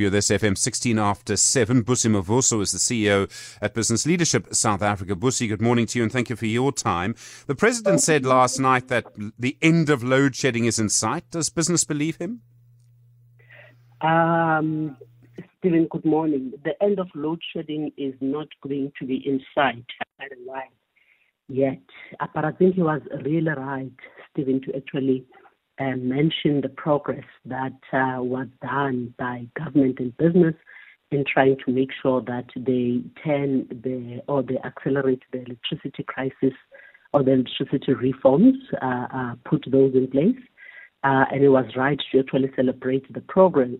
View this FM 16 after 7. Busi Mavuso is the CEO at Business Leadership South Africa. Busi, good morning to you and thank you for your time. The president said last night that the end of load shedding is in sight. Does business believe him? Um, Stephen, good morning. The end of load shedding is not going to be in sight while yet. But I think he was really right, Stephen, to actually uh, mention the progress that uh, was done by government and business in trying to make sure that they turn the or they accelerate the electricity crisis or the electricity reforms, uh, uh put those in place. Uh, and it was right to actually celebrate the progress,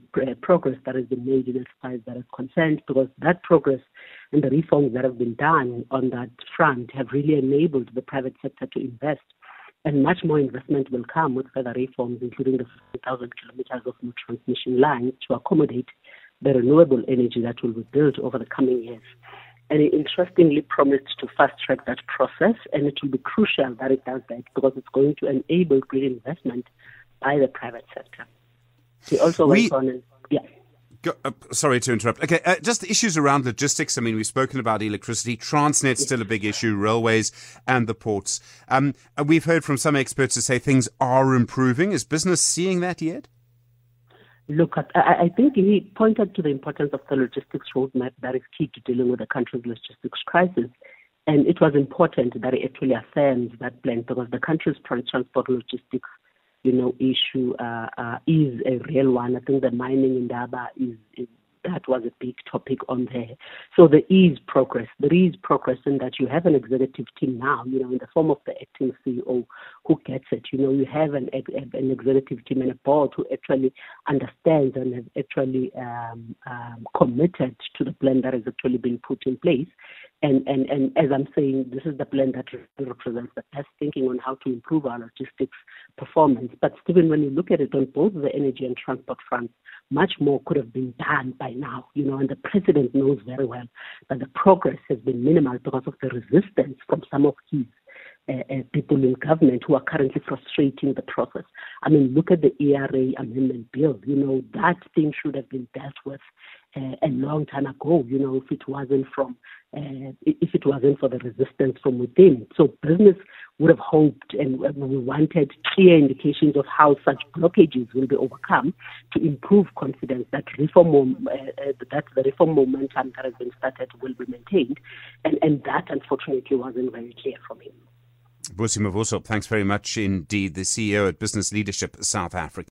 progress that has been made in as far as that is concerned, because that progress and the reforms that have been done on that front have really enabled the private sector to invest and much more investment will come with further reforms, including the 1,000 kilometers of new transmission lines to accommodate the renewable energy that will be built over the coming years. And it interestingly promised to fast track that process, and it will be crucial that it does that because it's going to enable green investment by the private sector. He also we, went on and, yeah. Go, uh, sorry to interrupt. Okay, uh, just the issues around logistics. I mean, we've spoken about electricity. Transnet's still a big issue, railways and the ports. Um, we've heard from some experts to say things are improving. Is business seeing that yet? Look, I, I think he pointed to the importance of the logistics roadmap that is key to dealing with the country's logistics crisis. And it was important that it actually affirms that plan because the country's transport logistics you know, issue uh, uh, is a real one. I think the mining Indaba is, is that was a big topic on there. So there is progress. There is progress in that you have an executive team now, you know, in the form of the acting CEO who gets it. You know, you have an, an executive team and a board who actually understands and has actually um, um, committed to the plan that has actually been put in place. And, and, and as I'm saying, this is the plan that represents the best thinking on how to improve our logistics performance. But Stephen, when you look at it on both the energy and transport fronts, much more could have been done by now, you know, and the president knows very well that the progress has been minimal because of the resistance from some of his uh, uh, people in government who are currently frustrating the process. I mean, look at the ERA amendment bill. You know, that thing should have been dealt with uh, a long time ago, you know, if it wasn't from, uh, if it wasn't for the resistance from within. So business would have hoped and we wanted clear indications of how such blockages will be overcome to improve confidence that reform, uh, uh, that the reform momentum that has been started will be maintained. And, and that unfortunately wasn't very clear from him. Busi Mavuso, thanks very much indeed, the CEO at Business Leadership South Africa.